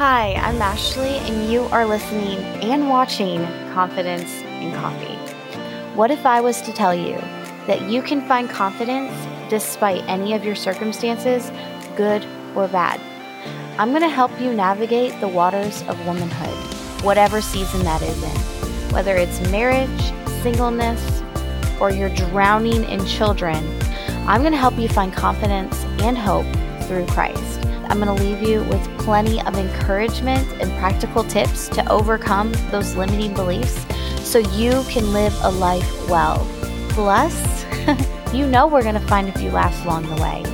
Hi, I'm Ashley, and you are listening and watching Confidence and Coffee. What if I was to tell you that you can find confidence despite any of your circumstances, good or bad? I'm going to help you navigate the waters of womanhood, whatever season that is in, whether it's marriage, singleness, or you're drowning in children. I'm going to help you find confidence and hope through Christ. I'm going to leave you with plenty of encouragement and practical tips to overcome those limiting beliefs so you can live a life well. Plus, you know we're going to find a few laughs along the way.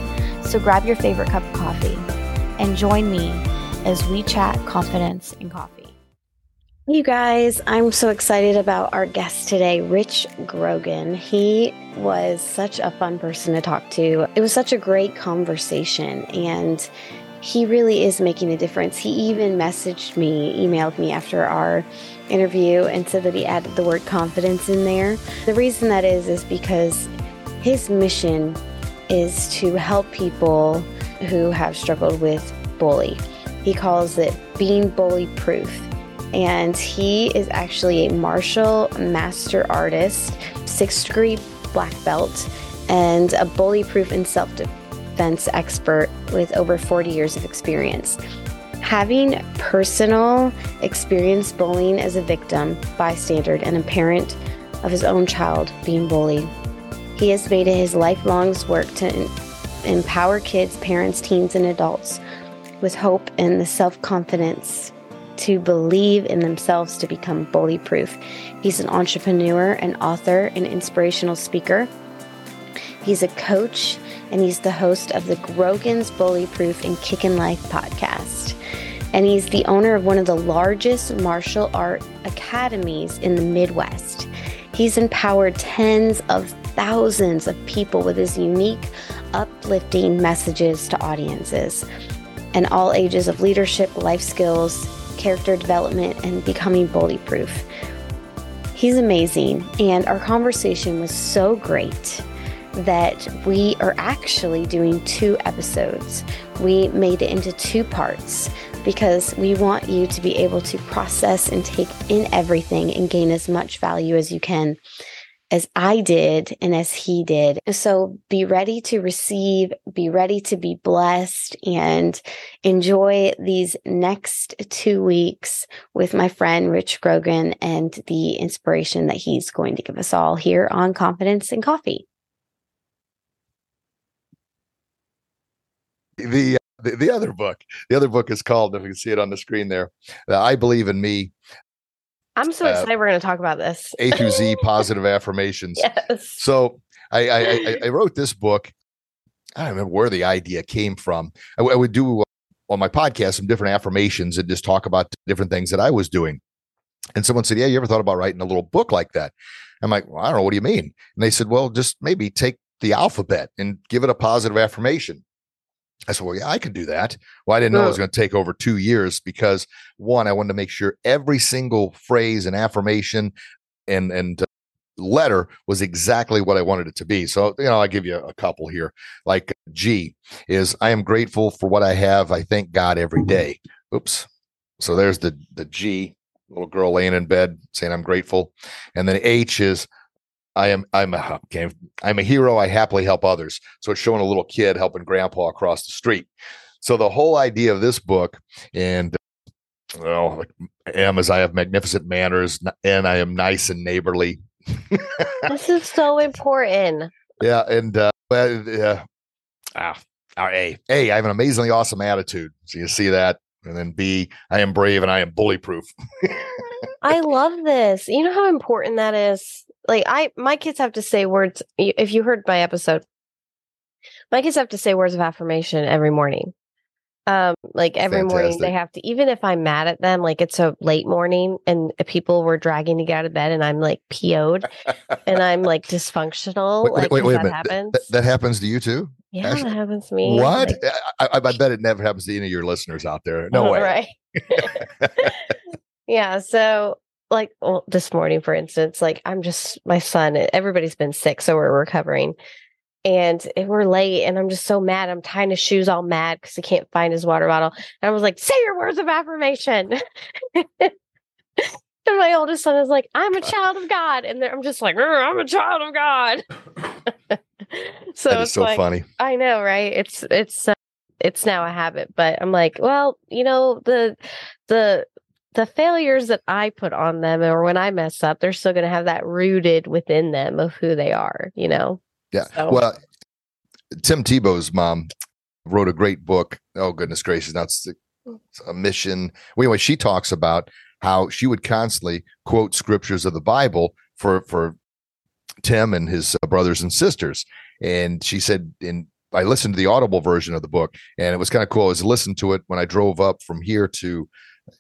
So grab your favorite cup of coffee and join me as we chat confidence and coffee. You guys, I'm so excited about our guest today, Rich Grogan. He was such a fun person to talk to. It was such a great conversation, and he really is making a difference. He even messaged me, emailed me after our interview and said that he added the word confidence in there. The reason that is is because his mission is to help people who have struggled with bully. He calls it being bully proof. And he is actually a martial master artist, sixth degree black belt, and a bully proof and self defense defense expert with over 40 years of experience. Having personal experience bullying as a victim, bystander, and a parent of his own child being bullied, he has made it his lifelong work to empower kids, parents, teens, and adults with hope and the self confidence to believe in themselves to become bully proof. He's an entrepreneur, an author, an inspirational speaker. He's a coach and he's the host of the Grogan's Bully Proof and Kickin' Life podcast. And he's the owner of one of the largest martial art academies in the Midwest. He's empowered tens of thousands of people with his unique, uplifting messages to audiences and all ages of leadership, life skills, character development, and becoming bully proof. He's amazing, and our conversation was so great that we are actually doing two episodes. We made it into two parts because we want you to be able to process and take in everything and gain as much value as you can, as I did and as he did. So be ready to receive, be ready to be blessed, and enjoy these next two weeks with my friend Rich Grogan and the inspiration that he's going to give us all here on Confidence and Coffee. The, the the other book the other book is called if you can see it on the screen there uh, i believe in me. I'm so uh, excited we're going to talk about this. A to z positive affirmations. Yes. so I, I i wrote this book i don't remember where the idea came from. I, I would do uh, on my podcast some different affirmations and just talk about different things that i was doing. And someone said yeah you ever thought about writing a little book like that? I'm like well, i don't know what do you mean? And they said well just maybe take the alphabet and give it a positive affirmation I said, well, yeah, I could do that. Well, I didn't know it was going to take over two years because one, I wanted to make sure every single phrase and affirmation and and uh, letter was exactly what I wanted it to be. So, you know, I give you a couple here. Like G is I am grateful for what I have. I thank God every day. Oops. So there's the the G, little girl laying in bed saying I'm grateful. And then H is I am I'm a okay, I'm a hero. I happily help others. So it's showing a little kid helping grandpa across the street. So the whole idea of this book, and well, am as I have magnificent manners, and I am nice and neighborly. this is so important. Yeah, and uh, uh, ah, A, A, I have an amazingly awesome attitude. So you see that, and then B, I am brave and I am bully proof. I love this. You know how important that is like I my kids have to say words if you heard my episode my kids have to say words of affirmation every morning. Um like every Fantastic. morning they have to even if i'm mad at them like it's a late morning and people were dragging to get out of bed and i'm like po'd and i'm like dysfunctional wait, like wait, wait, that happens Th- that happens to you too yeah that happens to me what? like, I, I, bet it never happens to any of your listeners out there. No way. Right. Yeah so like well, this morning, for instance, like I'm just my son, everybody's been sick, so we're recovering. and we're late and I'm just so mad. I'm tying his shoes all mad because he can't find his water bottle. And I was like, say your words of affirmation. and my oldest son is like, I'm a child of God. And I'm just like, I'm a child of God. so is so like, funny. I know, right? It's, it's, uh, it's now a habit, but I'm like, well, you know, the, the, the failures that I put on them or when I mess up, they're still going to have that rooted within them of who they are, you know? Yeah. So. Well, Tim Tebow's mom wrote a great book. Oh goodness gracious! That's it's a mission. Well, anyway, she talks about how she would constantly quote scriptures of the Bible for for Tim and his uh, brothers and sisters. And she said, in I listened to the audible version of the book, and it was kind of cool. I was listening to it when I drove up from here to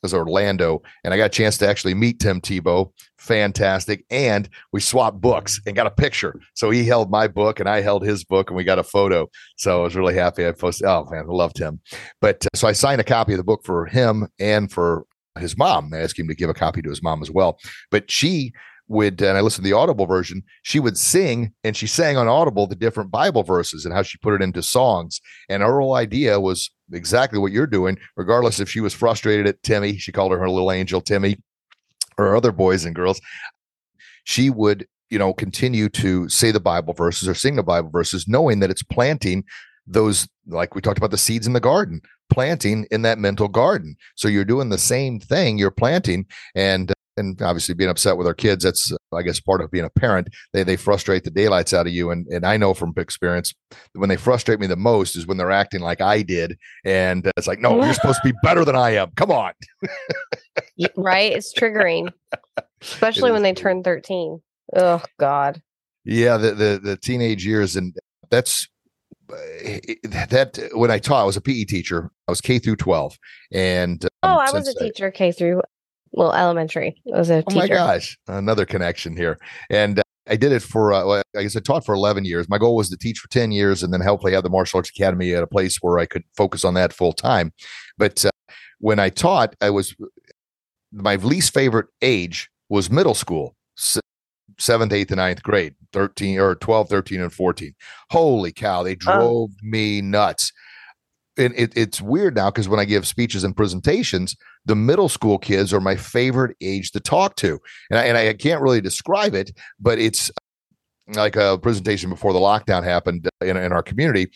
was Orlando, and I got a chance to actually meet Tim Tebow. Fantastic. And we swapped books and got a picture. So he held my book and I held his book and we got a photo. So I was really happy. I posted, oh man, I loved him. But uh, so I signed a copy of the book for him and for his mom. I asked him to give a copy to his mom as well. But she would, and I listened to the Audible version, she would sing and she sang on Audible the different Bible verses and how she put it into songs. And her whole idea was exactly what you're doing, regardless if she was frustrated at Timmy, she called her her little angel Timmy, or other boys and girls. She would, you know, continue to say the Bible verses or sing the Bible verses, knowing that it's planting those, like we talked about the seeds in the garden, planting in that mental garden. So you're doing the same thing, you're planting. And and obviously being upset with our kids that's i guess part of being a parent. They they frustrate the daylights out of you and and i know from experience that when they frustrate me the most is when they're acting like i did and it's like no you're supposed to be better than i am. Come on. Right? It's triggering especially it when they turn 13 oh god. Yeah the, the the teenage years and that's that when I taught, I was a PE teacher. I was K through 12. And um, oh, I was a teacher K through well, elementary. I was a teacher. Oh my gosh, another connection here. And uh, I did it for, uh, I guess I taught for 11 years. My goal was to teach for 10 years and then hopefully have the martial arts academy at a place where I could focus on that full time. But uh, when I taught, I was, my least favorite age was middle school, seventh, eighth, and ninth grade, 13 or 12, 13, and 14. Holy cow, they drove me nuts and it, it's weird now because when I give speeches and presentations, the middle school kids are my favorite age to talk to, and I, and I can't really describe it, but it's uh, like a presentation before the lockdown happened uh, in, in our community.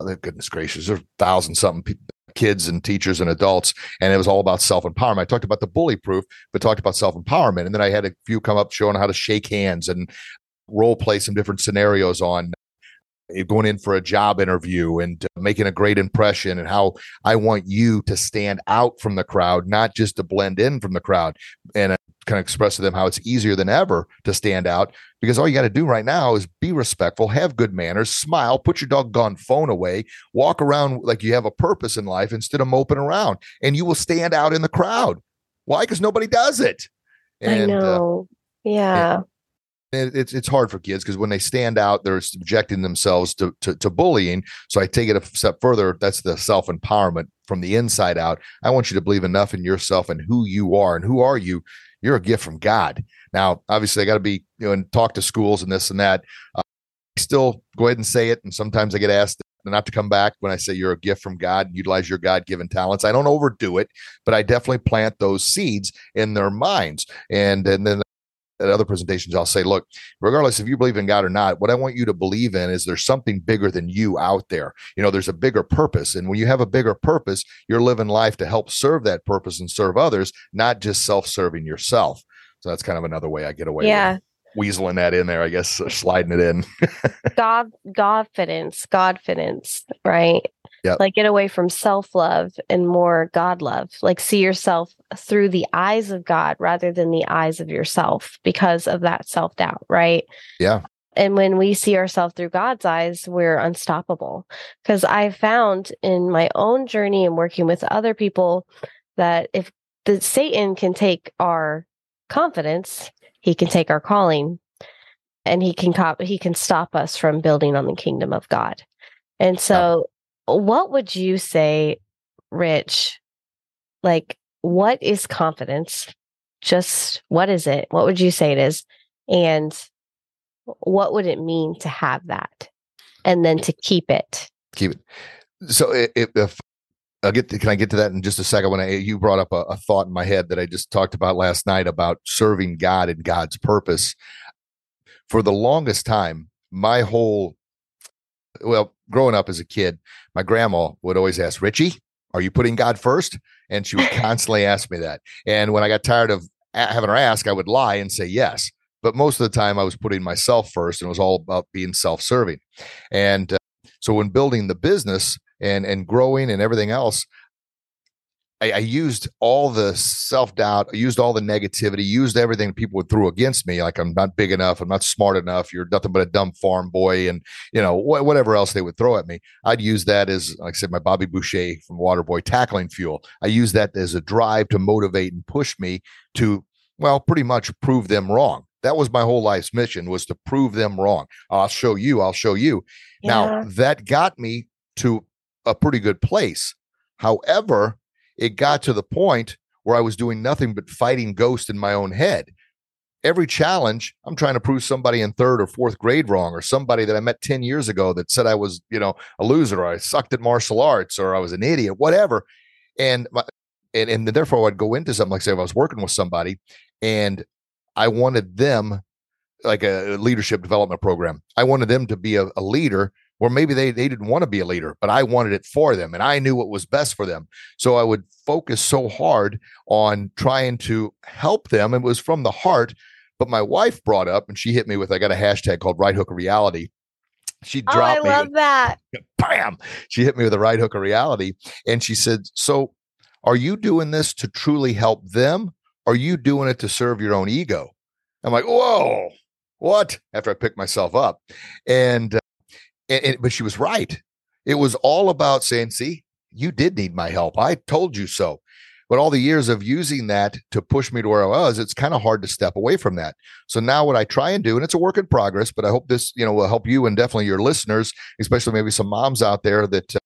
Oh, goodness gracious, there's thousand something kids and teachers and adults, and it was all about self empowerment. I talked about the bully proof, but talked about self empowerment, and then I had a few come up showing how to shake hands and role play some different scenarios on going in for a job interview and uh, making a great impression and how I want you to stand out from the crowd, not just to blend in from the crowd. And I kind of express to them how it's easier than ever to stand out because all you got to do right now is be respectful, have good manners, smile, put your doggone phone away, walk around like you have a purpose in life instead of moping around, and you will stand out in the crowd. Why? Because nobody does it. And, I uh, know. Uh, yeah it's it's hard for kids because when they stand out, they're subjecting themselves to, to, to bullying. So I take it a step further. That's the self empowerment from the inside out. I want you to believe enough in yourself and who you are and who are you. You're a gift from God. Now, obviously, I got to be you know and talk to schools and this and that. Uh, I still go ahead and say it, and sometimes I get asked not to come back when I say you're a gift from God, and utilize your God given talents. I don't overdo it, but I definitely plant those seeds in their minds. And, and then at other presentations, I'll say, look, regardless if you believe in God or not, what I want you to believe in is there's something bigger than you out there. You know, there's a bigger purpose. And when you have a bigger purpose, you're living life to help serve that purpose and serve others, not just self serving yourself. So that's kind of another way I get away yeah. weaseling that in there, I guess, sliding it in. God, God, Godfidence, Godfidence, right? Yep. Like get away from self love and more God love. Like see yourself through the eyes of God rather than the eyes of yourself because of that self doubt, right? Yeah. And when we see ourselves through God's eyes, we're unstoppable. Because I found in my own journey and working with other people that if the Satan can take our confidence, he can take our calling and he can cop he can stop us from building on the kingdom of God. And so what would you say, Rich? Like, what is confidence? Just what is it? What would you say it is? And what would it mean to have that? and then to keep it. Keep it. So if, if I'll get to, can I get to that in just a second? When I, you brought up a, a, thought in my head that I just talked about last night about serving God and God's purpose. For the longest time, my whole, well, growing up as a kid, my grandma would always ask, Richie, are you putting God first? And she would constantly ask me that. And when I got tired of having her ask, I would lie and say yes. But most of the time, I was putting myself first, and it was all about being self-serving. And uh, so, when building the business and and growing and everything else, I, I used all the self doubt, I used all the negativity, used everything people would throw against me. Like I'm not big enough, I'm not smart enough, you're nothing but a dumb farm boy, and you know wh- whatever else they would throw at me. I'd use that as, like I said, my Bobby Boucher from Waterboy tackling fuel. I use that as a drive to motivate and push me to, well, pretty much prove them wrong. That was my whole life's mission was to prove them wrong. I'll show you. I'll show you. Yeah. Now that got me to a pretty good place. However, it got to the point where I was doing nothing but fighting ghosts in my own head. Every challenge, I'm trying to prove somebody in third or fourth grade wrong, or somebody that I met 10 years ago that said I was, you know, a loser, or I sucked at martial arts, or I was an idiot, whatever. And my, and, and therefore I'd go into something like say if I was working with somebody and I wanted them like a leadership development program. I wanted them to be a, a leader or maybe they, they didn't want to be a leader, but I wanted it for them and I knew what was best for them. So I would focus so hard on trying to help them. It was from the heart. But my wife brought up and she hit me with I got a hashtag called right hook of reality. She dropped oh, I me. I love with, that. Bam. She hit me with a right hook of reality. And she said, So are you doing this to truly help them? Or are you doing it to serve your own ego? I'm like, whoa, what? After I picked myself up. And uh, and, and, but she was right. It was all about saying, see, you did need my help. I told you so. But all the years of using that to push me to where I was, it's kind of hard to step away from that. So now what I try and do, and it's a work in progress, but I hope this, you know, will help you and definitely your listeners, especially maybe some moms out there that uh,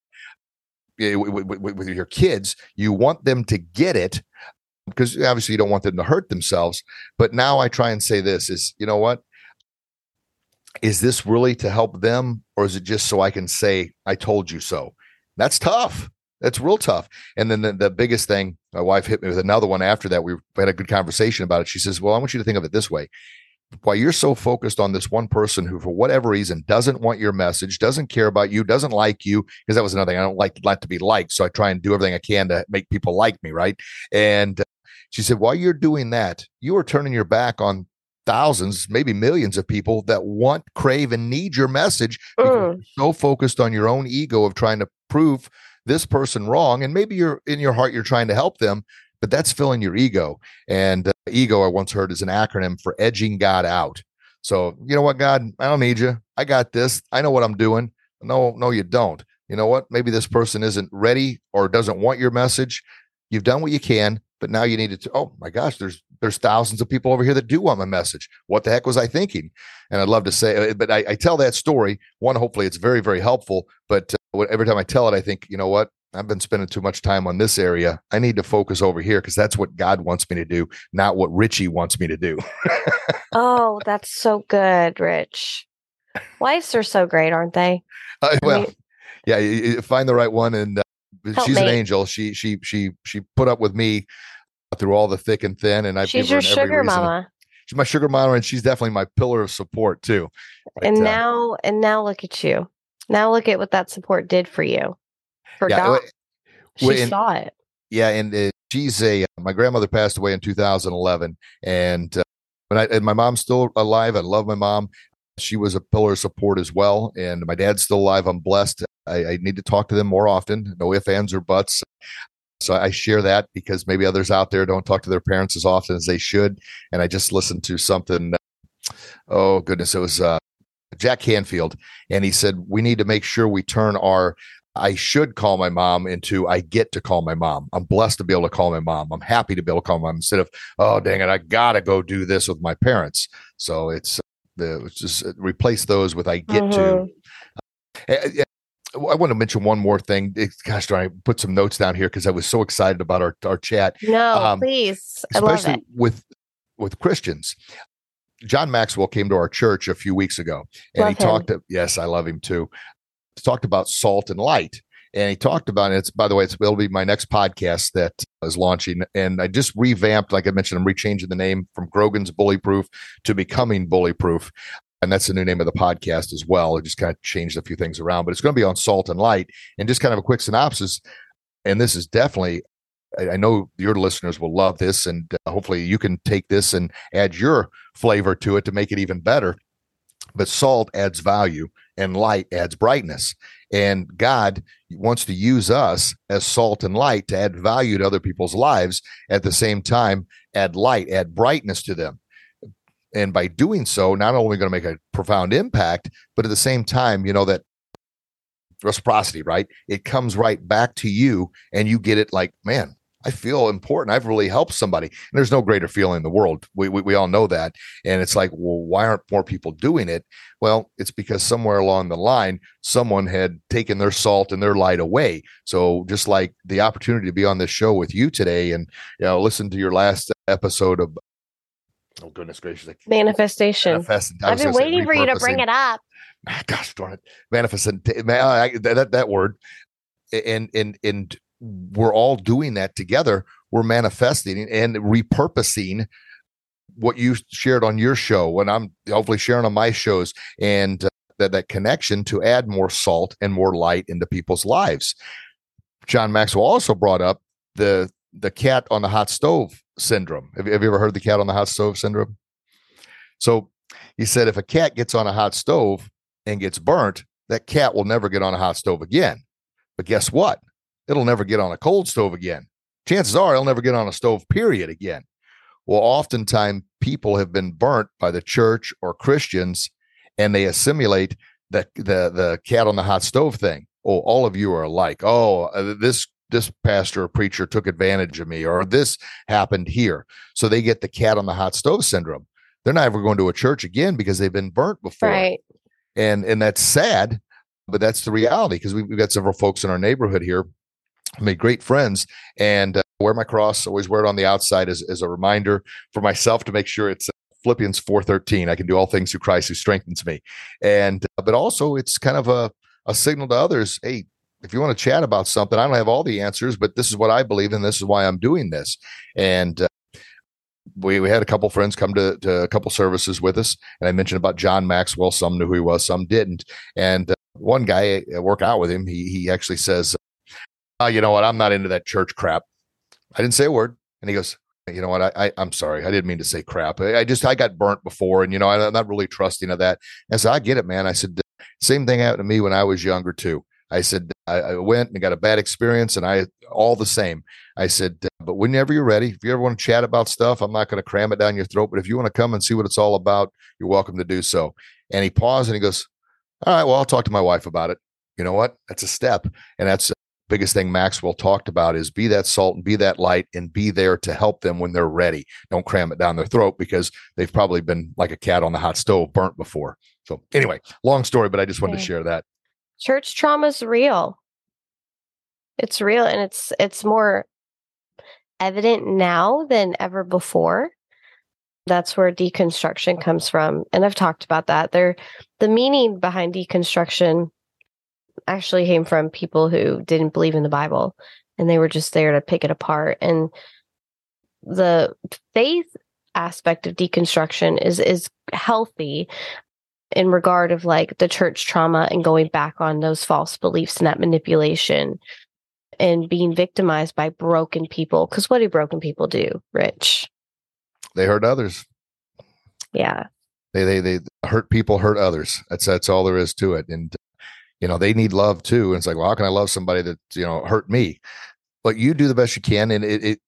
with, with, with your kids, you want them to get it because obviously you don't want them to hurt themselves. But now I try and say this is, you know what? is this really to help them or is it just so I can say, I told you so? That's tough. That's real tough. And then the, the biggest thing, my wife hit me with another one after that. We had a good conversation about it. She says, Well, I want you to think of it this way. While you're so focused on this one person who, for whatever reason, doesn't want your message, doesn't care about you, doesn't like you, because that was another thing. I don't like like to be liked, so I try and do everything I can to make people like me, right? And she said, while you're doing that, you are turning your back on thousands, maybe millions of people that want, crave, and need your message. Mm. so focused on your own ego of trying to prove this person wrong, and maybe you're in your heart you're trying to help them, but that's filling your ego. And uh, ego, I once heard, is an acronym for edging God out. So you know what, God, I don't need you. I got this. I know what I'm doing. No, no, you don't. You know what? Maybe this person isn't ready or doesn't want your message. You've done what you can, but now you need to. Oh my gosh, there's there's thousands of people over here that do want my message. What the heck was I thinking? And I'd love to say, uh, but I, I tell that story. One, hopefully it's very, very helpful. But uh, every time I tell it, I think, you know what? I've been spending too much time on this area. I need to focus over here because that's what God wants me to do, not what Richie wants me to do. oh, that's so good, Rich. Wives are so great, aren't they? Uh, well, yeah, find the right one, and uh, she's me. an angel. She she she she put up with me through all the thick and thin. And I she's your sugar mama. She's my sugar mama, and she's definitely my pillar of support too. But, and uh, now, and now look at you. Now look at what that support did for you. For yeah, God, she and, saw it. Yeah, and uh, she's a. My grandmother passed away in 2011, and uh, but I, and my mom's still alive. I love my mom. She was a pillar of support as well, and my dad's still alive. I'm blessed. I, I need to talk to them more often. No ifs, ands, or buts. So I share that because maybe others out there don't talk to their parents as often as they should. And I just listened to something. Oh goodness, it was uh, Jack Canfield, and he said we need to make sure we turn our I should call my mom into I get to call my mom. I'm blessed to be able to call my mom. I'm happy to be able to call my mom instead of oh dang it, I gotta go do this with my parents. So it's uh, the just uh, replace those with I get mm-hmm. to. I want to mention one more thing. Gosh, I put some notes down here because I was so excited about our, our chat. No, um, please. Especially with with Christians. John Maxwell came to our church a few weeks ago, and Love he him. talked. Yes, I love him too. Talked about salt and light, and he talked about it's. By the way, it's, it'll be my next podcast that is launching, and I just revamped. Like I mentioned, I'm rechanging the name from Grogan's Bully Proof to Becoming Bully Proof, and that's the new name of the podcast as well. It just kind of changed a few things around, but it's going to be on salt and light, and just kind of a quick synopsis. And this is definitely I know your listeners will love this, and uh, hopefully you can take this and add your flavor to it to make it even better. But salt adds value, and light adds brightness. And God wants to use us as salt and light to add value to other people's lives. At the same time, add light, add brightness to them. And by doing so, not only going to make a profound impact, but at the same time, you know that reciprocity, right? It comes right back to you, and you get it like, man, I feel important. I've really helped somebody. And there's no greater feeling in the world. We, we, we all know that. And it's like, well, why aren't more people doing it? Well, it's because somewhere along the line, someone had taken their salt and their light away. So just like the opportunity to be on this show with you today and, you know, listen to your last episode of, oh, goodness gracious. I- Manifestation. Manifest, I've been waiting for you to bring it up. gosh darn it manifestant man, I, that, that word and and and we're all doing that together we're manifesting and repurposing what you shared on your show when i'm hopefully sharing on my shows and uh, that that connection to add more salt and more light into people's lives john maxwell also brought up the the cat on the hot stove syndrome have, you- have you ever heard the cat on the hot stove syndrome so he said if a cat gets on a hot stove and gets burnt, that cat will never get on a hot stove again. But guess what? It'll never get on a cold stove again. Chances are it'll never get on a stove, period, again. Well, oftentimes people have been burnt by the church or Christians and they assimilate the, the, the cat on the hot stove thing. Oh, all of you are alike. Oh, uh, this this pastor or preacher took advantage of me, or this happened here. So they get the cat on the hot stove syndrome. They're not ever going to a church again because they've been burnt before Right. and and that's sad but that's the reality because we've, got several folks in our neighborhood here made great friends and uh, wear my cross always wear it on the outside as, as a reminder for myself to make sure it's uh, philippians 4.13 i can do all things through christ who strengthens me and uh, but also it's kind of a, a signal to others hey if you want to chat about something i don't have all the answers but this is what i believe and this is why i'm doing this. And uh, we, we had a couple friends come to, to a couple services with us and i mentioned about john maxwell some knew who he was some didn't. And uh, one guy I work out with him he, he actually says oh, you know what? I'm not into that church crap. I didn't say a word and he goes you know what? I, I i'm sorry. I didn't mean to say crap. I, I just i got burnt before and you know I, i'm not really trusting of that. I said i get it man. I said same thing happened to me when i was younger too i said i, I went and got a bad experience and i all the same I said, uh, but whenever you're ready, if you ever want to chat about stuff, I'm not going to cram it down your throat. But if you want to come and see what it's all about, you're welcome to do so. And he paused and he goes, All right, well, I'll talk to my wife about it. You know what? That's a step. And that's the biggest thing Maxwell talked about is be that salt and be that light and be there to help them when they're ready. Don't cram it down their throat because they've probably been like a cat on the hot stove, burnt before. So anyway, long story, but I just wanted to share that. Church trauma is real. It's real and it's it's more evident now than ever before. That's where deconstruction comes from. And I've talked about that. There the meaning behind deconstruction actually came from people who didn't believe in the Bible and they were just there to pick it apart. And the faith aspect of deconstruction is is healthy in regard of like the church trauma and going back on those false beliefs and that manipulation and being victimized by broken people. Because what do broken people do, Rich? They hurt others. Yeah. they they they hurt people hurt others that's that's all there is to it and you know they need love too and it's like well how can i love somebody that you know hurt me but you do the best you can and it, it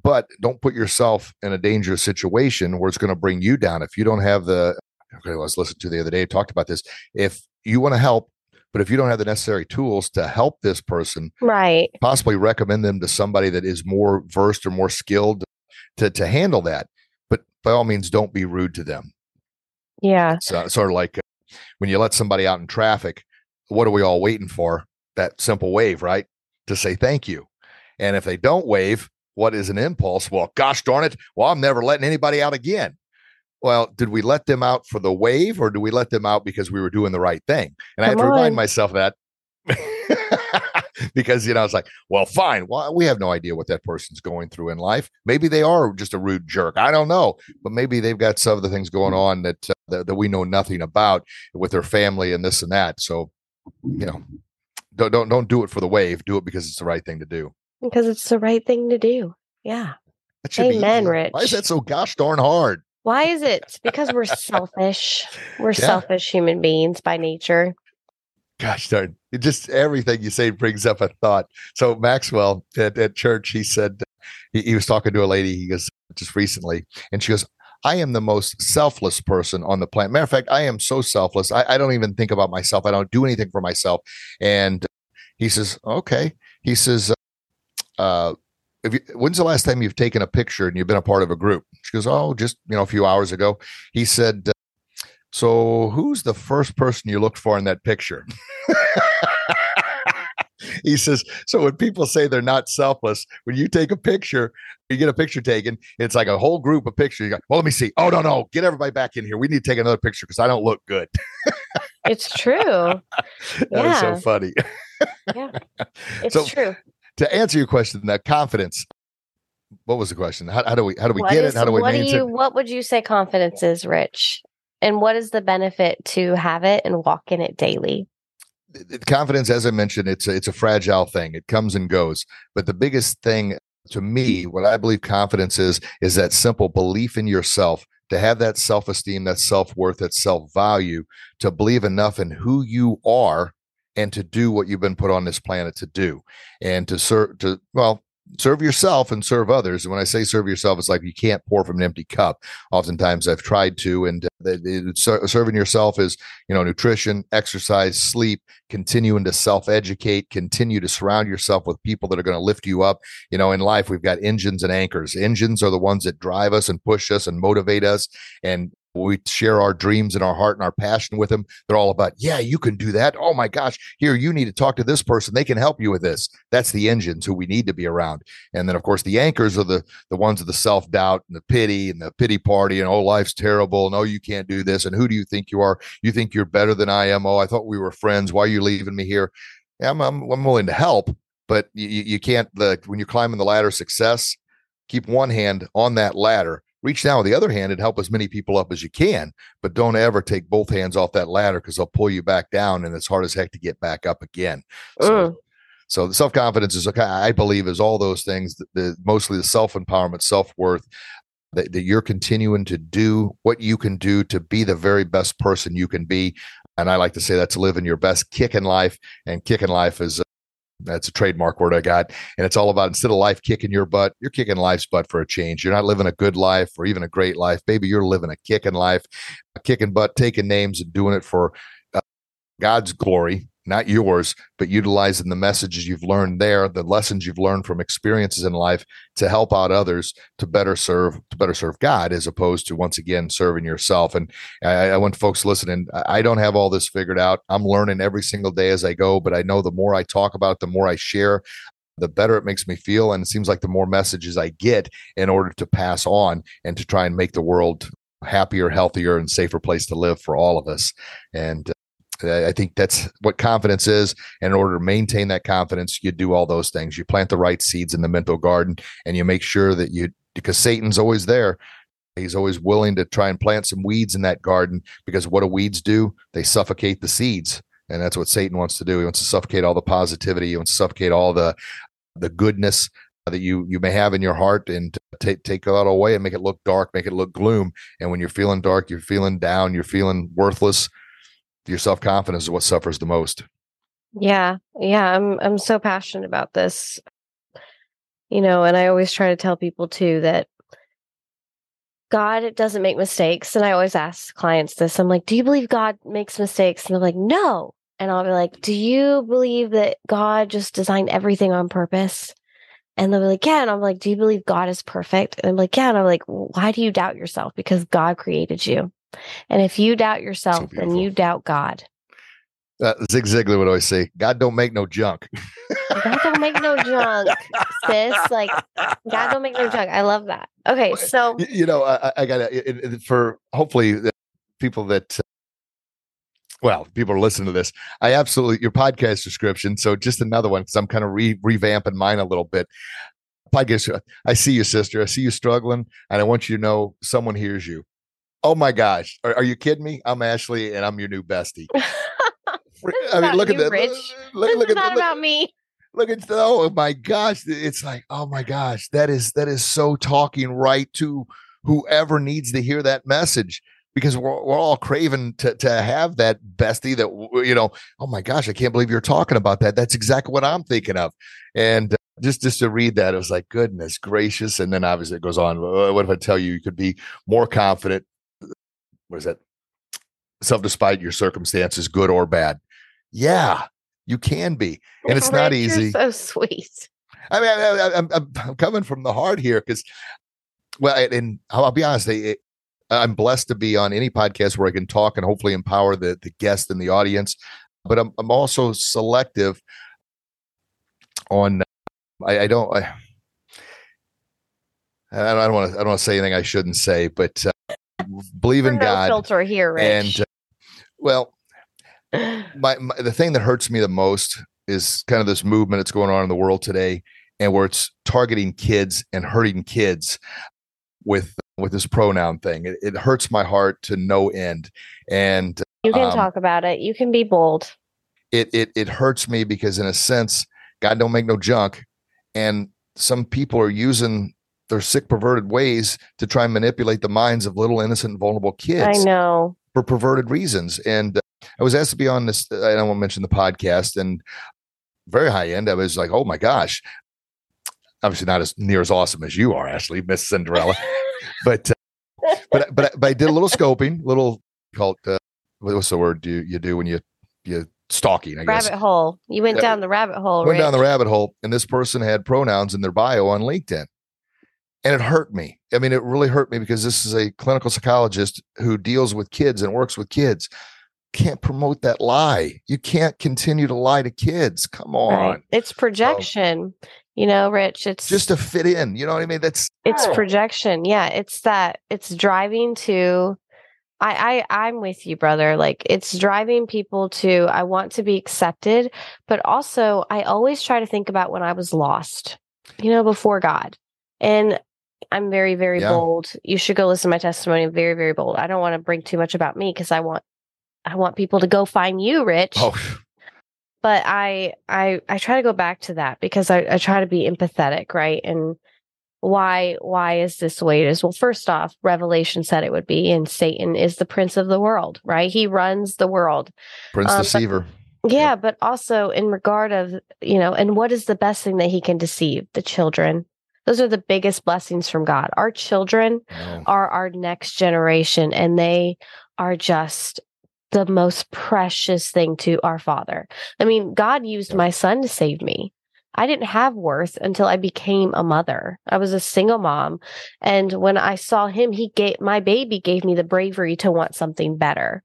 but don't put yourself in a dangerous situation where it's going to bring you down if you don't have the i was listening to the other day talked about this if you want to help but if you don't have the necessary tools to help this person Right. possibly recommend them to somebody that is more versed or more skilled to to handle that but by all means don't be rude to them Yeah. it's uh, sort of like uh, when you let somebody out in traffic, what are we all waiting for? That simple wave, right? To say thank you. And if they don't wave, what is an impulse? Well, gosh darn it. Well, I'm never letting anybody out again. Well, did we let them out for the wave or do we let them out because we were doing the right thing? And I had Come to remind myself that because, you know, I was like, well, fine. Well, we have no idea what that person's going through in life. Maybe they are just a rude jerk. I don't know. But maybe they've got some of the things going on that, uh, that, that we know nothing about with their family and this and that. So, you know, don't, don't, don't do it for the wave. Do it because it's the right thing to do. Because it's the right thing to do. Yeah. That should be Amen, easy. Why is that so gosh darn hard? Why is it? Because we're selfish. We're Yeah. selfish human beings by nature. Gosh darn. It just everything you say brings up a thought. So Maxwell at, at church, he said he, he was talking to a lady, he goes, just recently, and she goes, I am the most selfless person on the planet. Matter of fact, I am so selfless. I, I don't even think about myself. I don't do anything for myself. And he says, Okay. He says, uh, you, when's the last time you've taken a picture and you've been a part of a group? She goes, Oh, just you know, a few hours ago. He said, uh, So who's the first person you looked for in that picture? he says, So when people say they're not selfless, when you take a picture, you get a picture taken, it's like a whole group of pictures. You go, Well, let me see. Oh, no, no, get everybody back in here. We need to take another picture because I don't look good. It's true. that was so funny. Yeah. It's So- true. To answer your question, that confidence. What was the question? How, how do we how do we What get is- it? How do we what do you what would you say confidence is, Rich? And what is the benefit to have it and walk in it daily? it- it- confidence as i mentioned it's a, it's a fragile thing it comes and goes but the biggest thing to me what i believe confidence is is that simple belief in yourself to have that self-esteem that self-worth that self-value to believe enough in who you are and to do what you've been put on this planet to do. And to serve to well serve yourself and serve others. And when i say serve yourself it's like you can't pour from an empty cup. Oftentimes i've tried to and uh, serving yourself is you know nutrition exercise sleep continuing to self-educate continue to surround yourself with people that are going to lift you up. You know in life we've got engines and anchors. Engines are the ones that drive us and push us and motivate us. And we share our dreams and our heart and our passion with them they're all about yeah you can do that. Oh my gosh here you need to talk to this person. They can help you with this. That's the engines who we need to be around. And then of course the anchors are the the ones of the self-doubt and the pity and the pity party and oh life's terrible. And oh you can't do this. And who do you think you are? You think you're better than i am? Oh i thought we were friends. Why are you leaving me here? I'm, I'm, I'm willing to help but you you can't the when you're climbing the ladder of success keep one hand on that ladder reach down with the other hand and help as many people up as you can but don't ever take both hands off that ladder because they'll pull you back down and it's hard as heck to get back up again so, Mm. so the self confidence is okay. I believe is all those things. The, the mostly the self empowerment, self worth. That, that you're continuing to do what you can do to be the very best person you can be, and I like to say that's living your best kick in life. And kick in life is that's a trademark word I got, and it's all about instead of life kicking your butt, you're kicking life's butt for a change. You're not living a good life or even a great life, baby. You're living a kicking life, a kicking butt, taking names and doing it for uh, God's glory, not yours, but utilizing the messages you've learned there, the lessons you've learned from experiences in life to help out others to better serve to better serve God as opposed to once again serving yourself. And I, I want folks listening. I don't have all this figured out. I'm learning every single day as I go, but I know the more I talk about it, the more I share, the better it makes me feel. And it seems like the more messages I get in order to pass on and to try and make the world happier, healthier, and safer place to live for all of us. And uh, I think that's what confidence is. And in order to maintain that confidence, you do all those things. You plant the right seeds in the mental garden and you make sure that you, because Satan's always there. He's always willing to try and plant some weeds in that garden because what do weeds do? They suffocate the seeds. And that's what Satan wants to do. He wants to suffocate all the positivity. He wants to suffocate all the, the goodness that you you may have in your heart and take take that away and make it look dark, make it look gloom. And when you're feeling dark, you're feeling down, you're feeling worthless, your self confidence is what suffers the most. Yeah. Yeah. I'm I'm so passionate about this. You know, and I always try to tell people too that God doesn't make mistakes. And I always ask clients this. I'm like, do you believe God makes mistakes? And they're like, no. And I'll be like, do you believe that God just designed everything on purpose? And they'll be like, yeah. And I'm like, do you believe God is perfect? And I'm like, yeah. And I'm like, why do you doubt yourself? Because God created you. And if you doubt yourself, then you doubt God. Uh, Zig Ziglar would always say, "God don't make no junk." God don't make no junk, sis. Like God don't make no junk. I love that. Okay, so you, you know, I, I got to for hopefully people that. Uh, well, people are listening to this. I absolutely your podcast description. So just another one because I'm kind of re- revamping mine a little bit. Podcast. I see you, sister. I see you struggling, and I want you to know someone hears you. Oh my gosh, are, are you kidding me? I'm Ashley, and I'm your new bestie. I mean, look at that. Rich. Look, this look is at, not about me look at oh my gosh it's like oh my gosh that is that is so talking right to whoever needs to hear that message because we're, we're all craving to, to have that bestie that you know oh my gosh i can't believe you're talking about that that's exactly what i'm thinking of and uh, just just to read that it was like goodness gracious and then obviously it goes on what if i tell you you could be more confident what is that self despite your circumstances good or bad yeah you can be, and it's not easy. so sweet. I mean, I, am I'm, I'm coming from the heart here because, well, and I'll be honest, it, I'm blessed to be on any podcast where I can talk and hopefully empower the the guest and the audience. But I'm I'm also selective on. I, I don't. I, I don't want to. I don't want to say anything I shouldn't say, but uh, believe in no God. Filter here, Rich. and uh, well, my, my, the thing that hurts me the most is kind of this movement that's going on in the world today and where it's targeting kids and hurting kids with with this pronoun thing it, it hurts my heart to no end and you can um, talk about it you can be bold it, it it hurts me because in a sense god don't make no junk and some people are using their sick perverted ways to try and manipulate the minds of little innocent vulnerable kids i know for perverted reasons and I was asked to be on this. I don't want to mention the podcast and very high end. I was like, oh my gosh, obviously not as near as awesome as you are, Ashley, Miss Cinderella, but uh, but but but I did a little scoping, little called uh, what's the word you you do when you you stalking? I guess rabbit hole. You went down the rabbit hole. Went Rich. down the rabbit hole, and this person had pronouns in their bio on LinkedIn. And it hurt me. I mean, it really hurt me because this is a clinical psychologist who deals with kids and works with kids can't promote that lie. You can't continue to lie to kids. Come on. Right. It's projection. So, you know, Rich, it's just to fit in. You know what I mean? That's it's oh. projection. Yeah. It's that it's driving to I, I I'm with you, brother. Like it's driving people to I want to be accepted, but also I always try to think about when I was lost, you know, before God. And I'm very, very yeah. bold. You should go listen to my testimony. I'm very, very bold. I don't want to bring too much about me because I want I want people to go find you, Rich. Oh. But I I I try to go back to that because I, I try to be empathetic, right? And why why is this the way it is? Well, first off, Revelation said it would be, and Satan is the prince of the world, right? He runs the world. Prince um, deceiver. But, yeah, yep. but also in regard of, you know, and what is the best thing that he can deceive? The children. Those are the biggest blessings from God. Our children are our next generation, and they are just the most precious thing to our Father. I mean, God used my son to save me. I didn't have worth until I became a mother. I was a single mom. And when I saw him, he gave my baby gave me the bravery to want something better.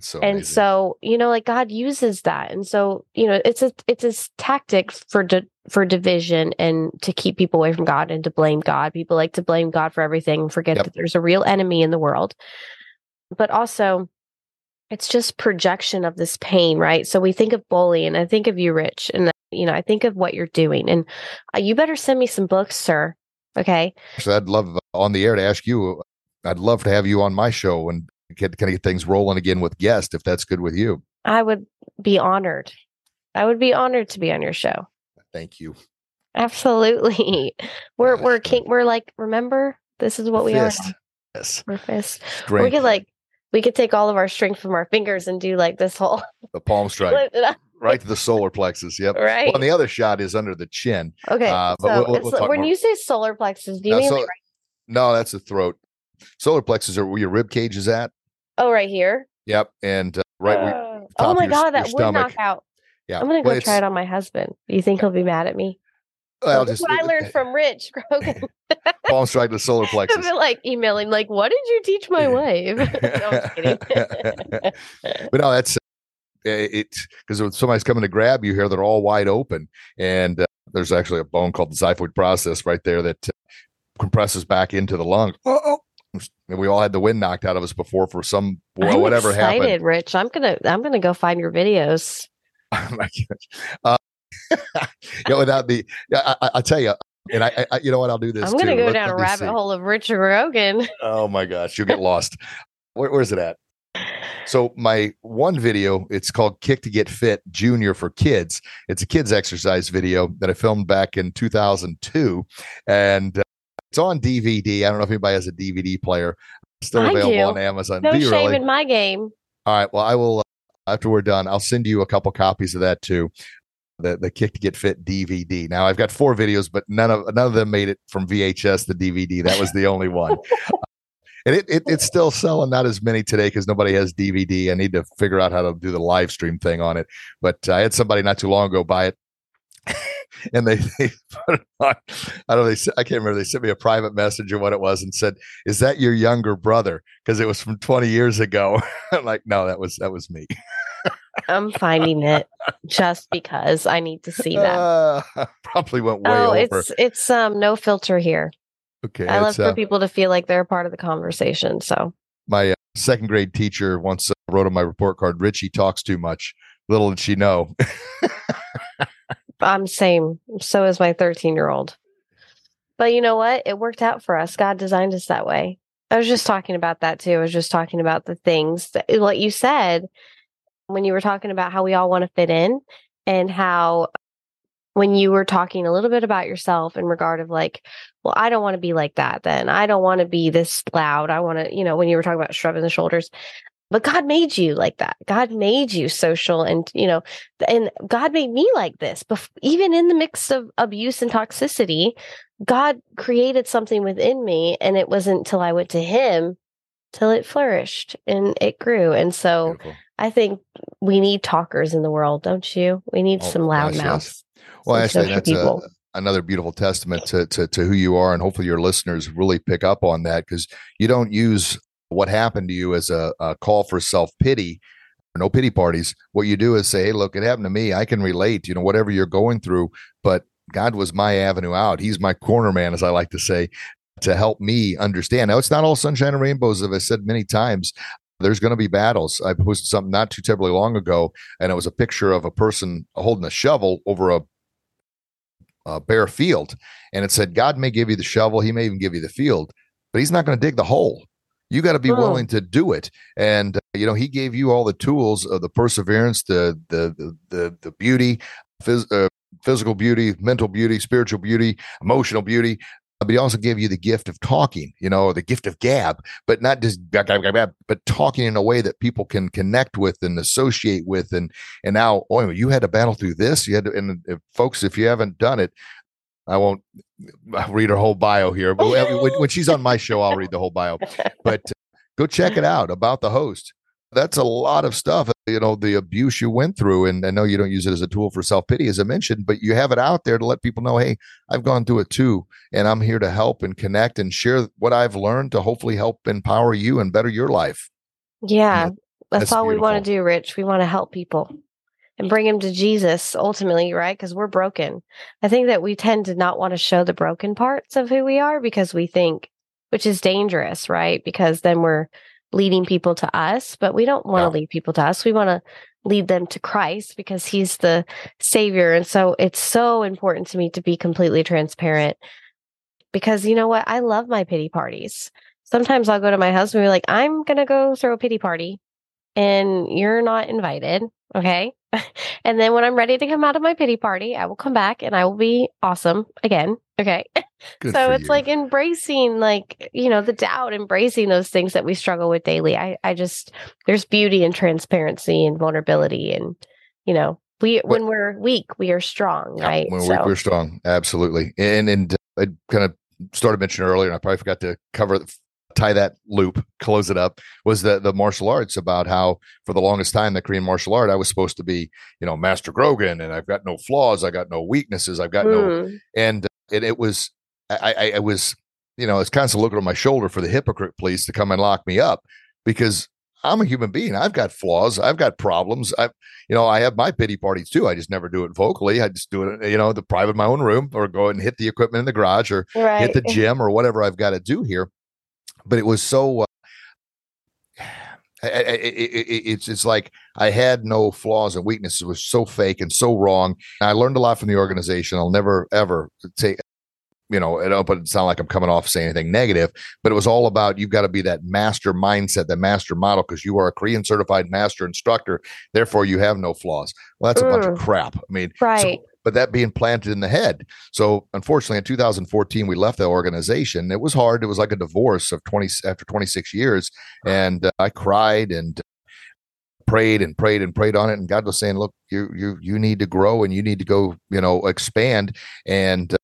So and amazing. so, you know, like God uses that. And so, you know, it's a it's a tactic for di- for division and to keep people away from God and to blame God. People like to blame God for everything and forget yep. that there's a real enemy in the world. But also, it's just projection of this pain, right? So we think of bullying. I think of you, Rich, and you know, I think of what you're doing. And uh, you better send me some books, sir. Okay. So I'd love uh, on the air to ask you. I'd love to have you on my show and get kind of get things rolling again with guests, if that's good with you. I would be honored. I would be honored to be on your show. Thank you. Absolutely. We're we're king. We're like, remember, this is what we fist. are. Yes. We're fist. Strength. We could like we could take all of our strength from our fingers and do like this whole the palm strike right to the solar plexus. Yep. Right. Well, and the other shot is under the chin. Okay. Uh, so we'll, we'll when more. you say solar plexus, do you mean so, right? No, that's the throat. Solar plexus are where your rib cage is at. Oh, right here. Yep, and uh, right. Uh, oh my your, god, that would knock out. Yeah, I'm gonna go well, try it on my husband. Do you think he'll be mad at me? Well, just, what I learned from Rich Grogan. Palm strike the solar plexus. Like emailing, like, "What did you teach my wife?" no, but no, that's it because when somebody's coming to grab you here, they're all wide open, and uh, there's actually a bone called the xiphoid process right there that uh, compresses back into the lung. Oh, oh. And we all had the wind knocked out of us before for some well, I'm whatever excited, happened. Rich. I'm gonna I'm gonna go find your videos. Oh my gosh. Uh, yeah, without the, yeah, I, I, tell you, and I, I, you know what, I'll do this. I'm gonna too. go Let- down let a rabbit see. hole of Rich Grogan. Oh my gosh, you'll get lost. Where, where's it at? So my one video, it's called "Kick to Get Fit Junior for Kids." It's a kids exercise video that I filmed back in 2002, and uh, it's on DVD. I don't know if anybody has a DVD player. Still available on Amazon. No shame really? in my game. All right. Well, I will. Uh, after we're done, I'll send you a couple copies of that too. The the Kick to Get Fit DVD. Now I've got four videos, but none of none of them made it from VHS to DVD. That was the only one. And it, it it's still selling, not as many today because nobody has DVD. I need to figure out how to do the live stream thing on it. But I had somebody not too long ago buy it, and they, they put it on. I don't know. They I can't remember. They sent me a private message or what it was and said, "Is that your younger brother?" Because it was from 20 years ago. I'm like, no, that was that was me. I'm finding it just because I need to see that. Uh, probably went way oh, over. it's it's um no filter here. okay, I love for uh, people to feel like they're a part of the conversation. So my uh, second grade teacher once uh, wrote on my report card, "Richie talks too much." Little did she know. I'm same. So is my 13 year old. But you know what? It worked out for us. God designed us that way. I was just talking about that too. I was just talking about the things that eh, what you said when you were talking about how we all want to fit in and how when you were talking a little bit about yourself in regard of like, well, I don't want to be like that then. I don't want to be this loud. I want to, you know, when you were talking about shrugging the shoulders. But God made you like that. God made you social and, you know, and God made me like this. Bef- even in the mix of abuse and toxicity, God created something within me. And it wasn't until I went to Him till it flourished and it grew. And so Beautiful. I think we need talkers in the world, don't you? We need Oh, some loud yes. mouths. Well, actually, that's a, another beautiful testament to, to to who you are, and hopefully your listeners really pick up on that because you don't use what happened to you as a, a call for self pity. No pity parties. What you do is say, "Hey, look, it happened to me. I can relate. You know, whatever you're going through, but God was my avenue out. He's my corner man, as I like to say, to help me understand. Now, it's not all sunshine and rainbows, as I said many times. There's going to be battles. I posted something not too terribly long ago, and it was a picture of a person holding a shovel over a uh, bare field. And it said, God may give you the shovel, He may even give you the field, but He's not going to dig the hole. You got to be Oh. willing to do it. And, uh, you know, He gave you all the tools of the perseverance, the, the, the, the, the beauty, phys- uh, physical beauty, mental beauty, spiritual beauty, emotional beauty. But he also gave you the gift of talking, you know, the gift of gab, but not just gab, gab, gab, gab, but talking in a way that people can connect with and associate with. And and now, oh, you had to battle through this. You had to, and if, folks, if you haven't done it, I won't read her whole bio here, but when, when she's on my show, I'll read the whole bio. But uh, go check it out about the host. That's a lot of stuff, you know, the abuse you went through. And I know you don't use it as a tool for self pity, as I mentioned, but you have it out there to let people know, hey, I've gone through it too. And I'm here to help and connect and share what I've learned to hopefully help empower you and better your life. Yeah, that's, that's all we want to do, Rich. We want to help people and bring them to Jesus ultimately, right? Because we're broken. I think that we tend to not want to show the broken parts of who we are because we think, which is dangerous, right? Because then we're leading people to us, but we don't want to Yeah. lead people to us. We want to lead them to Christ because he's the savior. And so it's so important to me to be completely transparent because you know what? I love my pity parties. Sometimes I'll go to my husband and be like, I'm going to go throw a pity party and you're not invited. Okay. and then when I'm ready to come out of my pity party, I will come back and I will be awesome again. Okay. Good so it's you. like embracing like, you know, the doubt, embracing those things that we struggle with daily. I, I just, there's beauty and transparency and vulnerability. And, you know, we, But- when we're weak, we are strong. Yeah, right. When we're, weak, we're strong, absolutely. And and uh, I kind of started mentioning earlier, and I probably forgot to cover tie that loop, close it up. Was the the martial arts about how for the longest time the Korean martial art I was supposed to be, you know, Master Grogan, and I've got no flaws, I got no weaknesses, I've got no, Mm, and and it was I I, I was you know, it's constantly looking on my shoulder for the hypocrite police to come and lock me up because I'm a human being. I've got flaws. I've got problems. I, you know, I have my pity parties too. I just never do it vocally. I just do it, you know, the private my own room or go and hit the equipment in the garage or right. hit the gym or whatever I've got to do here. But it was so. Uh, it, it, it, it's it's like I had no flaws and weaknesses. It was so fake and so wrong. I learned a lot from the organization. I'll never ever take you know, it but it's not like I'm coming off saying anything negative, but it was all about you've got to be that master mindset, that master model, because you are a Korean certified master instructor. Therefore, you have no flaws. Well, that's a bunch of mm. crap. I mean, right. So, but that being planted in the head. So unfortunately, in 2014, we left the organization. It was hard. It was like a divorce of 20 after 26 years, and uh, I cried and prayed and prayed and prayed on it and god was saying look you you you need to grow and you need to go you know expand and uh,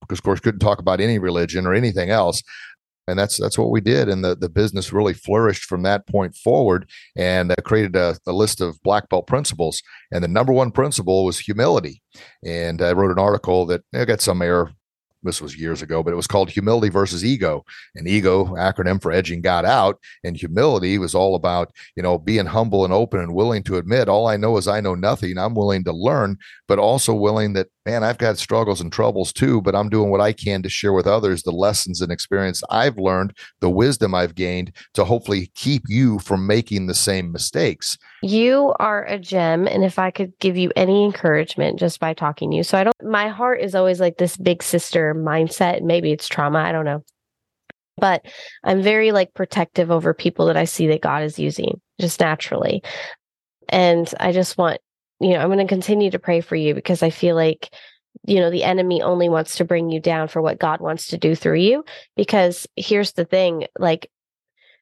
because of course couldn't talk about any religion or anything else and that's that's what we did and the, the business really flourished from that point forward and uh, created a, a, list of black belt principles and the number one principle was humility and i wrote an article that I got some air this was years ago, but it was called Humility versus Ego. And ego, acronym for edging God out, and humility was all about, you know, being humble and open and willing to admit, all I know is I know nothing. I'm willing to learn, but also willing that, man, I've got struggles and troubles too, but I'm doing what I can to share with others the lessons and experience I've learned, the wisdom I've gained to hopefully keep you from making the same mistakes. You are a gem. And if I could give you any encouragement just by talking to you, so I don't, my heart is always like this big sister mindset. Maybe it's trauma. I don't know. But I'm very like protective over people that I see that God is using just naturally. And I just want, you know, I'm going to continue to pray for you because I feel like you know the enemy only wants to bring you down for what god wants to do through you because here's the thing like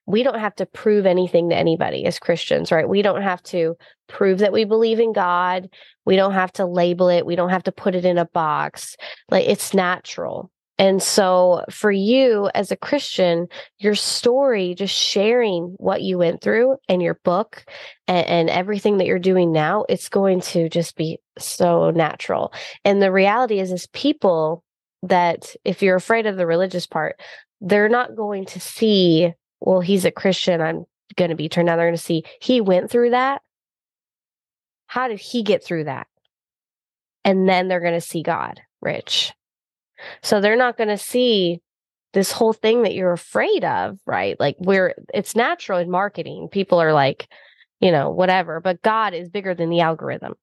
we don't have to prove anything to anybody as Christians, right? We don't have to prove that we believe in God. We don't have to label it. We don't have to put it in a box. Like it's natural. And so for you as a Christian, your story, just sharing what you went through and your book and, and, everything that you're doing now, it's going to just be so natural. And the reality is, is people that if you're afraid of the religious part, they're not going to see well, he's a Christian. I'm going to be turned down. They're going to see he went through that. How did he get through that? And then they're going to see God, Rich. So they're not going to see this whole thing that you're afraid of, right? Like, we're it's natural in marketing. People are like, you know, whatever, but God is bigger than the algorithm.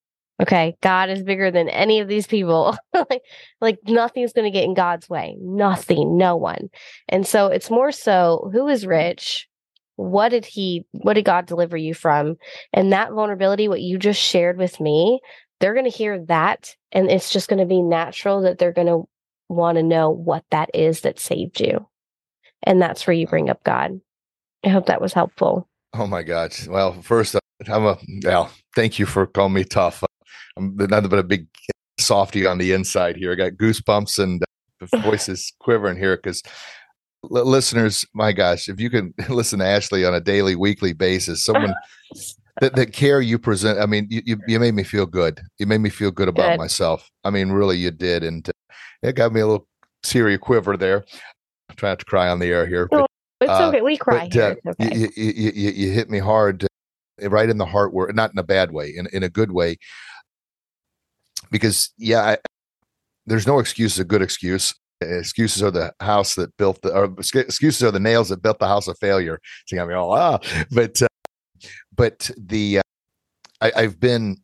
Okay. God is bigger than any of these people. like, like nothing's going to get in God's way. Nothing, no one. And so it's more so who is rich? What did he, what did God deliver you from? And that vulnerability, what you just shared with me, they're going to hear that. And it's just going to be natural that they're going to want to know what that is that saved you. And that's where you bring up God. I hope that was helpful. Oh my gosh. Well, first, uh, I'm a, well, thank you for calling me tough. Uh, I'm nothing but a big softy on the inside here. I got goosebumps and uh, the voice is quivering here because l- listeners, my gosh, if you can listen to Ashley on a daily, weekly basis, someone that, that care you present. I mean, you, you, you made me feel good. You made me feel good about good. myself. I mean, really, you did, and uh, it got me a little teary quiver there. I'm trying to cry on the air here. But, it's uh, okay. We cry but, here. Uh, okay. you, you, you, you, hit me hard, uh, right in the heart, where not in a bad way, in in a good way because yeah, I, there's no excuse a good excuse. Excuses are the house that built the, or excuses are the nails that built the house of failure. So you got me all ah, but uh, but the uh, I, I've been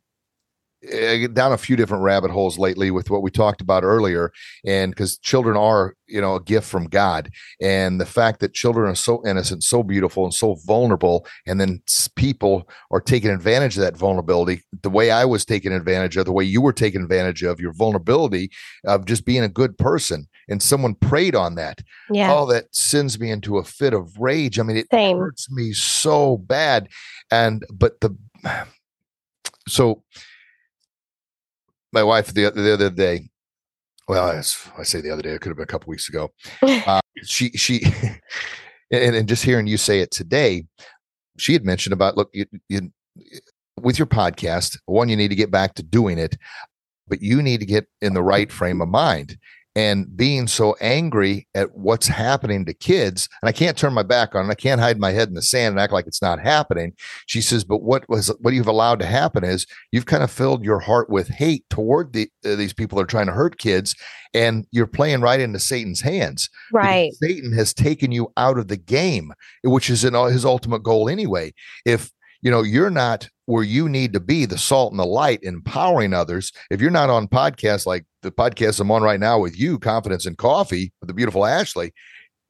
Eh, down a few different rabbit holes lately with what we talked about earlier and because children are you know a gift from god and the fact that children are so innocent so beautiful and so vulnerable and then people are taking advantage of that vulnerability. The way i was taking advantage of the way you were taking advantage of your vulnerability of just being a good person and someone preyed on that. Yeah. Oh that sends me into a fit of rage. I mean it Same. hurts me so bad and but the so my wife the, the other day. Well I, say the other day it could have been a couple weeks ago. Uh, she she and, and just hearing you say it today she had mentioned about look you, you with your podcast one you need to get back to doing it but you need to get in the right frame of mind and being so angry at what's happening to kids and i can't turn my back on it i can't hide my head in the sand and act like it's not happening. She says but what was what you've allowed to happen is you've kind of filled your heart with hate toward the, uh, these people that are trying to hurt kids and you're playing right into satan's hands. Right. Satan has taken you out of the game which is in his ultimate goal anyway. If you know you're not where you need to be the salt and the light empowering others if you're not on podcasts like the podcast i'm on right now with you confidence and coffee with the beautiful ashley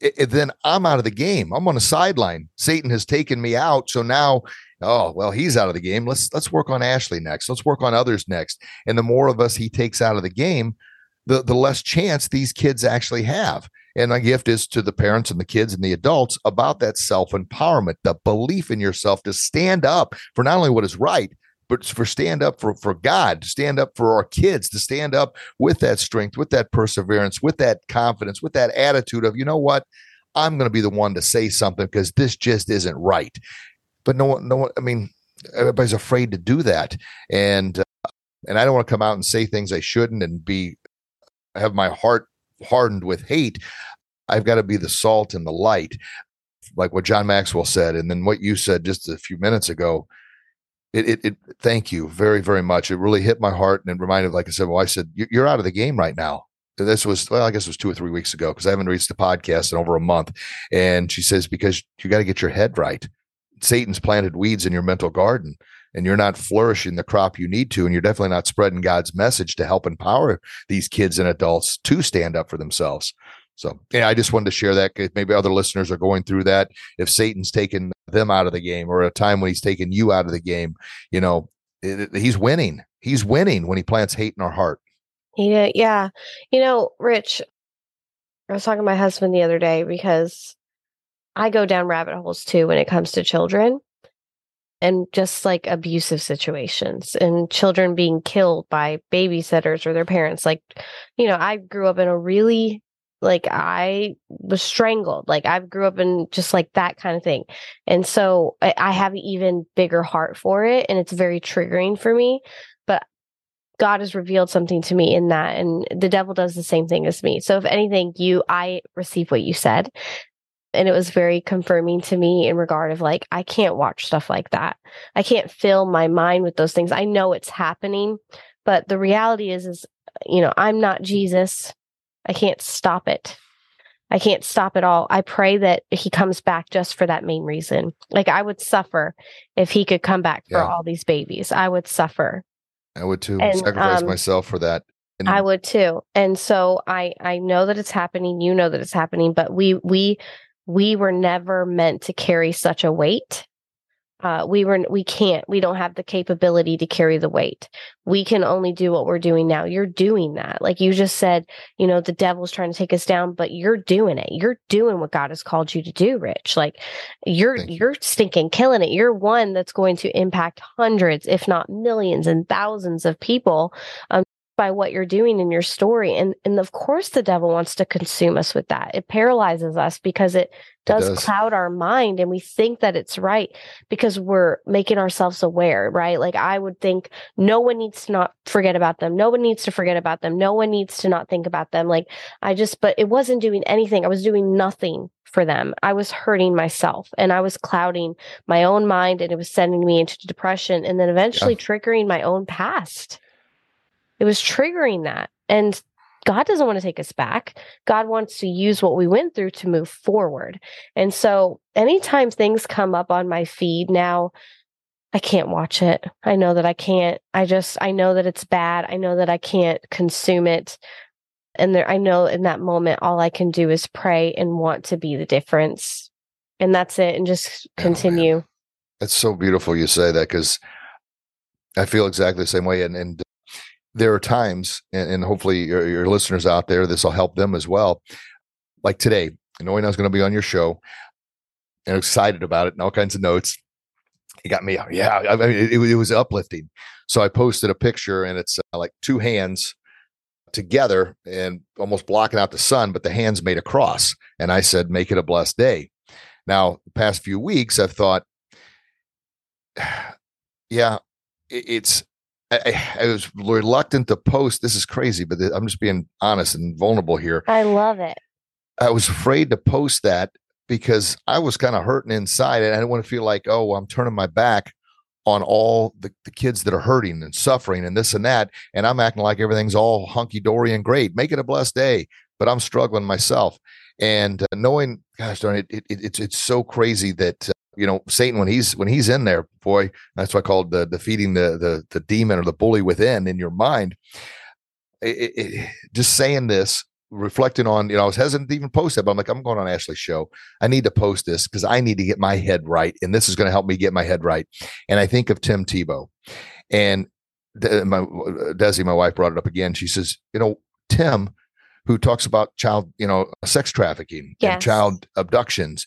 it, it, then i'm out of the game. I'm on a sideline. Satan has taken me out. So now oh well he's out of the game. Let's let's work on ashley next. Let's work on others next. And the more of us he takes out of the game the the less chance these kids actually have. And my gift is to the parents and the kids and the adults about that self empowerment, the belief in yourself to stand up for not only what is right, but for stand up for, for God, to stand up for our kids, to stand up with that strength, with that perseverance, with that confidence, with that attitude of, you know what, I'm going to be the one to say something because this just isn't right. But no one, no one, I mean, everybody's afraid to do that. And, uh, and I don't want to come out and say things I shouldn't and be, have my heart hardened with hate. I've got to be the salt and the light, like what John Maxwell said, and then what you said just a few minutes ago. It, it, it thank you very, very much. It really hit my heart and it reminded, like I said, well, I said, you're out of the game right now. This was, well, I guess it was two or three weeks ago because I haven't reached the podcast in over a month. And she says, because you got to get your head right. Satan's planted weeds in your mental garden and you're not flourishing the crop you need to, and you're definitely not spreading God's message to help empower these kids and adults to stand up for themselves. So, yeah, I just wanted to share that. Because maybe other listeners are going through that. If Satan's taken them out of the game, or a time when he's taken you out of the game, you know, it, it, he's winning. He's winning when he plants hate in our heart. Yeah, yeah. You know, Rich, I was talking to my husband the other day because I go down rabbit holes too when it comes to children and just like abusive situations and children being killed by babysitters or their parents like you know i grew up in a really like i was strangled like i grew up in just like that kind of thing. And so I, I have an even bigger heart for it and it's very triggering for me but god has revealed something to me in that and the devil does the same thing as me. So if anything you i receive what you said and it was very confirming to me in regard of like i can't watch stuff like that. I can't fill my mind with those things. I know it's happening but the reality is is you know i'm not jesus i can't stop it. I can't stop it all. I pray that he comes back just for that main reason. Like i would suffer if he could come back for yeah. all these babies. I would suffer. I would too. And, sacrifice um, myself for that. And I would too. And so I I know that it's happening, you know that it's happening, but we we we were never meant to carry such a weight. Uh, we were we can't we don't have the capability to carry the weight. We can only do what we're doing now. You're doing that. Like you just said you know the devil's trying to take us down but you're doing it. You're doing what god has called you to do rich. Like you're you. you're stinking killing it. You're one that's going to impact hundreds if not millions and thousands of people um, by what you're doing in your story. And and of course the devil wants to consume us with that. It paralyzes us because it does, it does, cloud our mind and we think that it's right because we're making ourselves aware right? Like i would think no one needs to not forget about them. No one needs to forget about them. No one needs to not think about them. Like i just but it wasn't doing anything. I was doing nothing for them. I was hurting myself and i was clouding my own mind and it was sending me into depression and then eventually yeah. triggering my own past it was triggering that. And God doesn't want to take us back. God wants to use what we went through to move forward. And so anytime things come up on my feed now, I can't watch it. I know that I can't. I just, I know that it's bad. I know that I can't consume it. And there, I know in that moment, all I can do is pray and want to be the difference. And that's it. And just oh, continue. Oh, it's so beautiful you say that because I feel exactly the same way. And, and there are times, and, and hopefully your, your, listeners out there, this will help them as well. Like today, knowing I was going to be on your show and excited about it and all kinds of notes. It got me, yeah, I mean, it, it was uplifting. So I posted a picture and it's uh, like two hands together and almost blocking out the sun, but the hands made a cross. And I said, make it a blessed day. Now, the past few weeks, I've thought, yeah, it's I, I, was reluctant to post. This is crazy, but I'm just being honest and vulnerable here. I love it. I was afraid to post that because I was kind of hurting inside and I didn't want to feel like, oh, well, I'm turning my back on all the, the kids that are hurting and suffering and this and that. And I'm acting like everything's all hunky dory and great. Make it a blessed day. But I'm struggling myself. And uh, knowing, gosh darn it, it, it, it's it's so crazy that uh, you know Satan when he's when he's in there, boy, that's why I called the defeating the the the demon or the bully within in your mind. It, it, just saying this reflecting on, you know, I was hesitant to even post it, but I'm like, I'm going on Ashley's show. I need to post this because I need to get my head right. And this is going to help me get my head right. And I think of Tim Tebow and my Desi, my wife brought it up again. She says, you know, Tim, who talks about child, you know, sex trafficking yes. and child abductions.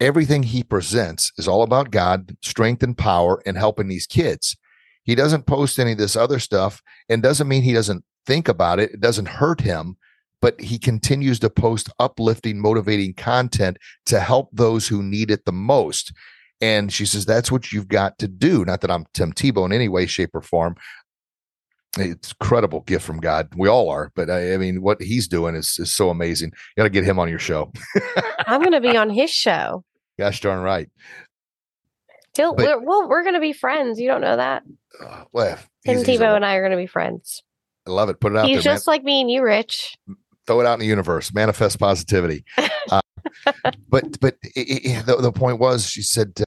Everything he presents is all about God, strength and power, and helping these kids. He doesn't post any of this other stuff and doesn't mean he doesn't think about it. It doesn't hurt him, but he continues to post uplifting, motivating content to help those who need it the most. And she says, that's what you've got to do. Not that I'm Tim Tebow in any way, shape, or form. It's incredible gift from God. We all are, but I, I mean, what he's doing is, is so amazing. You got to get him on your show. I'm going to be on his show. Gosh darn right. He'll, but, we're, well, we're going to be friends. You don't know that. Uh, well, Tim Tebow and I are going to be friends. I love it. Put it out He's there. just man. like me and you, Rich. Throw it out in the universe. Manifest positivity. uh, but but it, it, the, the point was, she said, uh,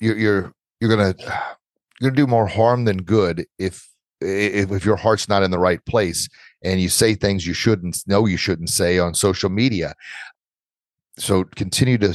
you're you're you're gonna you're gonna do more harm than good if if if your heart's not in the right place and you say things you shouldn't know you shouldn't say on social media. So continue to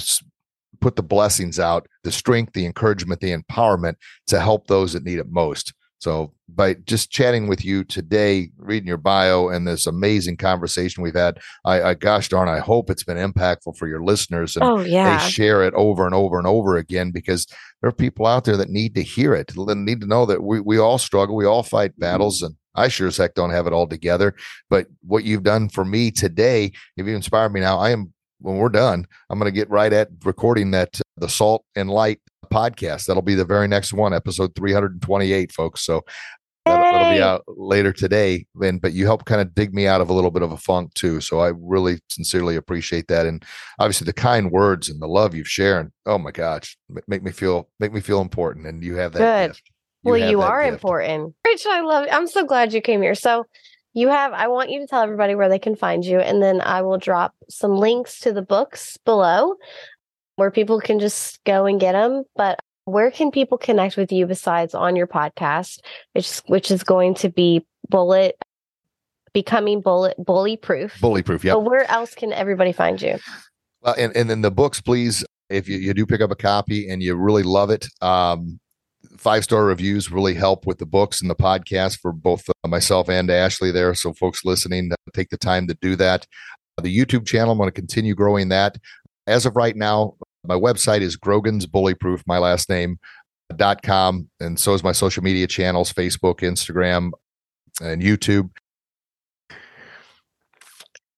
put the blessings out, the strength, the encouragement, the empowerment to help those that need it most. So, by just chatting with you today, reading your bio, and this amazing conversation we've had, I, I gosh darn, I hope it's been impactful for your listeners. And oh, yeah. they share it over and over and over again because there are people out there that need to hear it, that need to know that we, we all struggle, we all fight battles, and I sure as heck don't have it all together. But what you've done for me today, if you inspired me now, I am when we're done, I'm going to get right at recording that uh, the Salt and Light podcast. That'll be the very next one, episode 328, folks. So that'll, that'll, be out later today. And but you helped kind of dig me out of a little bit of a funk too. So I really sincerely appreciate that. And obviously the kind words and the love you've shared. Oh my gosh, make me feel make me feel important. And you have that. Good. You well, you are gift. important. Rich, I love it. I'm so glad you came here. So you have i want you to tell everybody where they can find you and then i will drop some links to the books below where people can just go and get them. But where can people connect with you besides on your podcast, which which is going to be Bullet becoming bullet bully proof. Bully proof, yeah. But where else can everybody find you? Well, and and then the books, please, if you, you do pick up a copy and you really love it, um, five star reviews really help with the books and the podcast for both uh, myself and Ashley there. So folks listening, uh, take the time to do that. The YouTube channel, I'm going to continue growing that as of right now, my website is Grogan's Bullyproof, my last name, dot com. And so is my social media channels, Facebook, Instagram, and YouTube.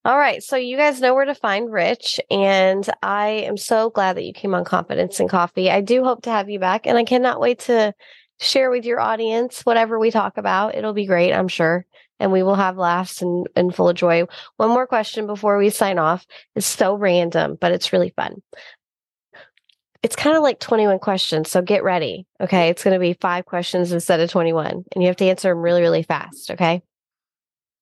All right. So you guys know where to find Rich. And I am so glad that you came on Confidence and Coffee. I do hope to have you back. And I cannot wait to share with your audience whatever we talk about. It'll be great, I'm sure and we will have laughs and, and full of joy. One more question before we sign off. It's so random, but it's really fun. It's kind of like 21 questions. So get ready. Okay. It's going to be five questions instead of 21, and you have to answer them really, really fast. Okay.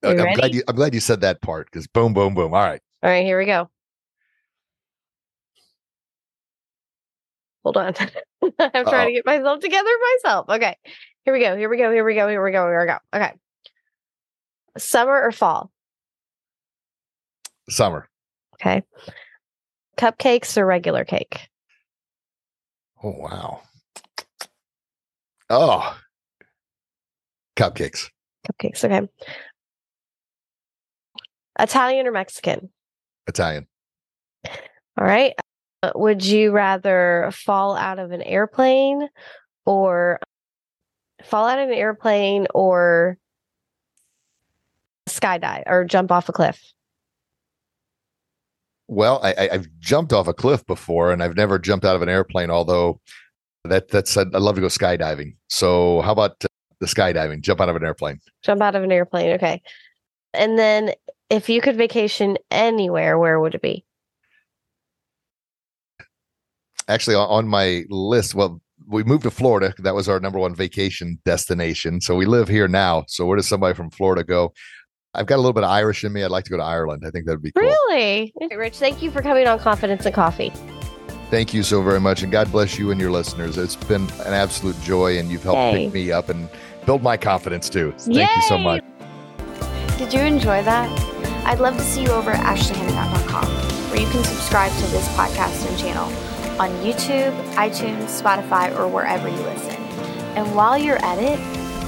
I'm glad, you, I'm glad you said that part because boom, boom, boom. All right. All right. Here we go. Hold on. I'm Uh-oh. trying to get myself together myself. Okay. Here we go. Here we go. Here we go. Here we go. Here we go. Okay. Summer or fall? Summer. Okay. Cupcakes or regular cake? Oh, wow. Oh, cupcakes. Cupcakes. Okay. Italian or Mexican? Italian. All right. Uh, would you rather fall out of an airplane or fall out of an airplane or skydive or jump off a cliff? Well, I, have jumped off a cliff before, and I've never jumped out of an airplane. Although That that's I'd love to go skydiving. So how about uh, the skydiving? Jump out of an airplane. Jump out of an airplane. Okay. And then if you could vacation anywhere, where would it be? Actually, on my list, well, we moved to Florida. That was our number one vacation destination. So we live here now. So where does somebody from Florida go? I've got a little bit of Irish in me. I'd like to go to Ireland. I think that would be cool. Really? Rich, thank you for coming on Confidence and Coffee. Thank you so very much. And God bless you and your listeners. It's been an absolute joy, and you've helped Yay. pick me up and build my confidence too. Thank Yay! you so much. Did you enjoy that? I'd love to see you over at ashleyhenriott.com, where you can subscribe to this podcast and channel on YouTube, iTunes, Spotify, or wherever you listen. And while you're at it,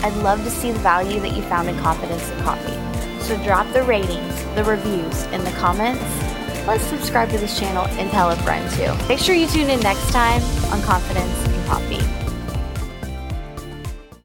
I'd love to see the value that you found in Confidence and Coffee. So drop the ratings, the reviews, in the comments. Plus, subscribe to this channel and tell a friend too. Make sure you tune in next time on Confidence and Coffee.